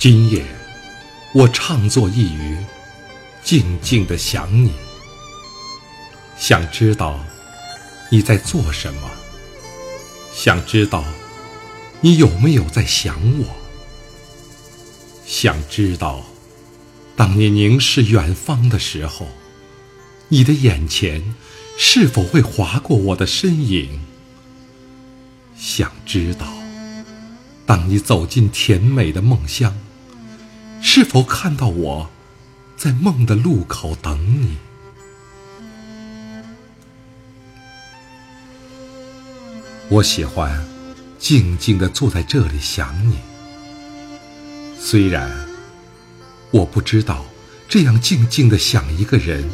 今夜，我唱作一隅，静静的想你，想知道你在做什么，想知道你有没有在想我，想知道当你凝视远方的时候，你的眼前是否会划过我的身影，想知道当你走进甜美的梦乡。是否看到我，在梦的路口等你？我喜欢静静的坐在这里想你。虽然我不知道这样静静的想一个人，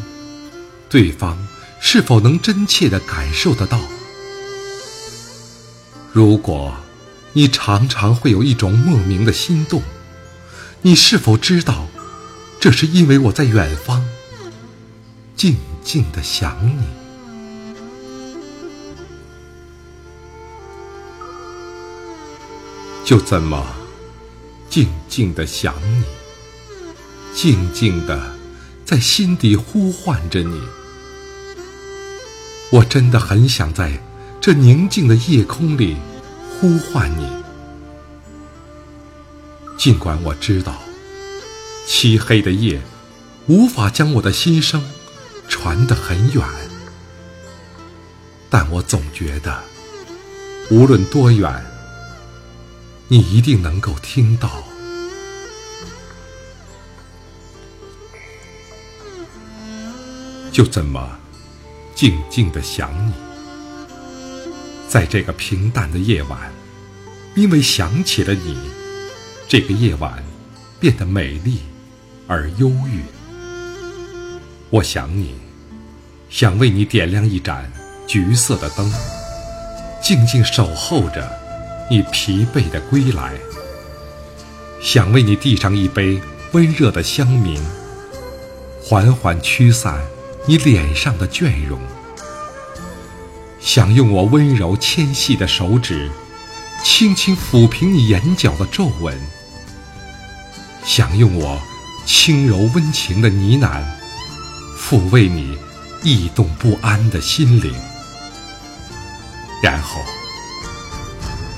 对方是否能真切的感受得到。如果你常常会有一种莫名的心动。你是否知道，这是因为我在远方，静静的想你。就这么静静的想你，静静的在心底呼唤着你。我真的很想在这宁静的夜空里呼唤你。尽管我知道，漆黑的夜无法将我的心声传得很远，但我总觉得，无论多远，你一定能够听到。就这么静静的想你，在这个平淡的夜晚，因为想起了你。这个夜晚变得美丽而忧郁。我想你，想为你点亮一盏橘色的灯，静静守候着你疲惫的归来。想为你递上一杯温热的香茗，缓缓驱散你脸上的倦容。想用我温柔纤细的手指。轻轻抚平你眼角的皱纹，想用我轻柔温情的呢喃，抚慰你异动不安的心灵，然后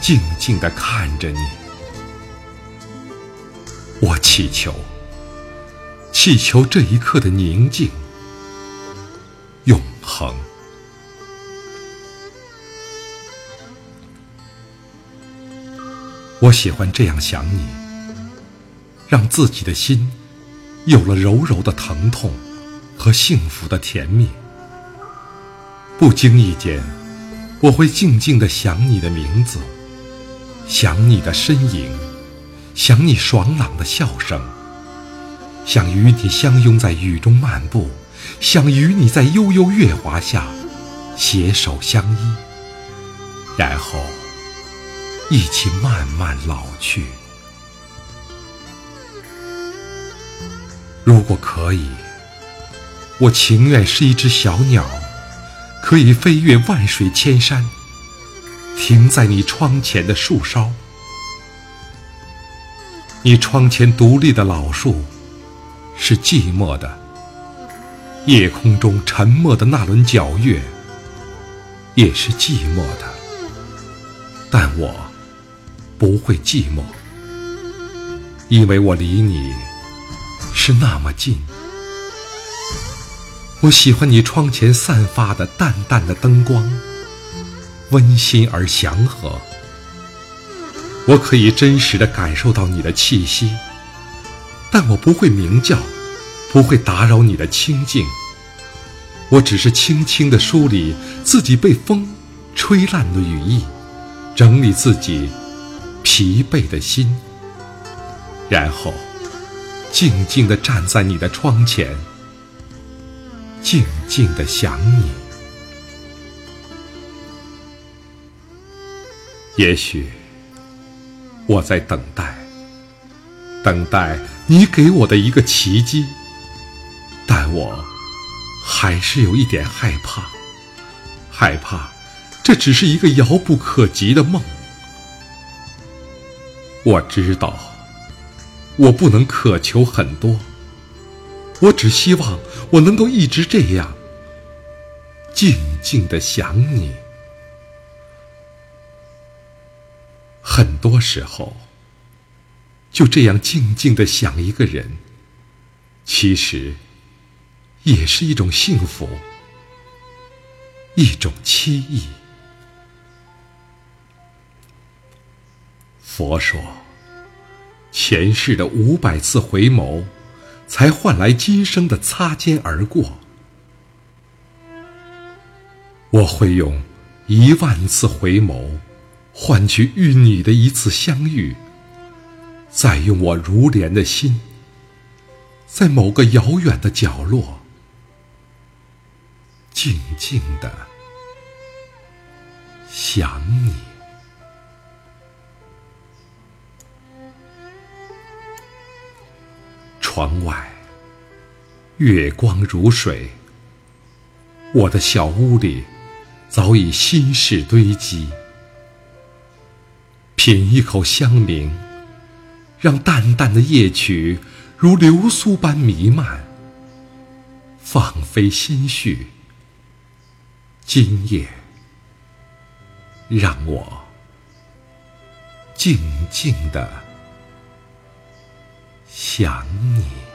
静静地看着你。我祈求，祈求这一刻的宁静，永恒。我喜欢这样想你，让自己的心有了柔柔的疼痛和幸福的甜蜜。不经意间，我会静静地想你的名字，想你的身影，想你爽朗的笑声，想与你相拥在雨中漫步，想与你在悠悠月华下携手相依，然后。一起慢慢老去。如果可以，我情愿是一只小鸟，可以飞越万水千山，停在你窗前的树梢。你窗前独立的老树，是寂寞的。夜空中沉默的那轮皎月，也是寂寞的。但我。不会寂寞，因为我离你是那么近。我喜欢你窗前散发的淡淡的灯光，温馨而祥和。我可以真实的感受到你的气息，但我不会鸣叫，不会打扰你的清静。我只是轻轻的梳理自己被风吹烂的羽翼，整理自己。疲惫的心，然后静静地站在你的窗前，静静地想你。也许我在等待，等待你给我的一个奇迹，但我还是有一点害怕，害怕这只是一个遥不可及的梦。我知道，我不能渴求很多，我只希望我能够一直这样静静的想你。很多时候，就这样静静的想一个人，其实也是一种幸福，一种凄意。佛说，前世的五百次回眸，才换来今生的擦肩而过。我会用一万次回眸，换取与你的一次相遇，再用我如莲的心，在某个遥远的角落，静静的想你。窗外，月光如水。我的小屋里，早已心事堆积。品一口香茗，让淡淡的夜曲如流苏般弥漫，放飞心绪。今夜，让我静静的。想你。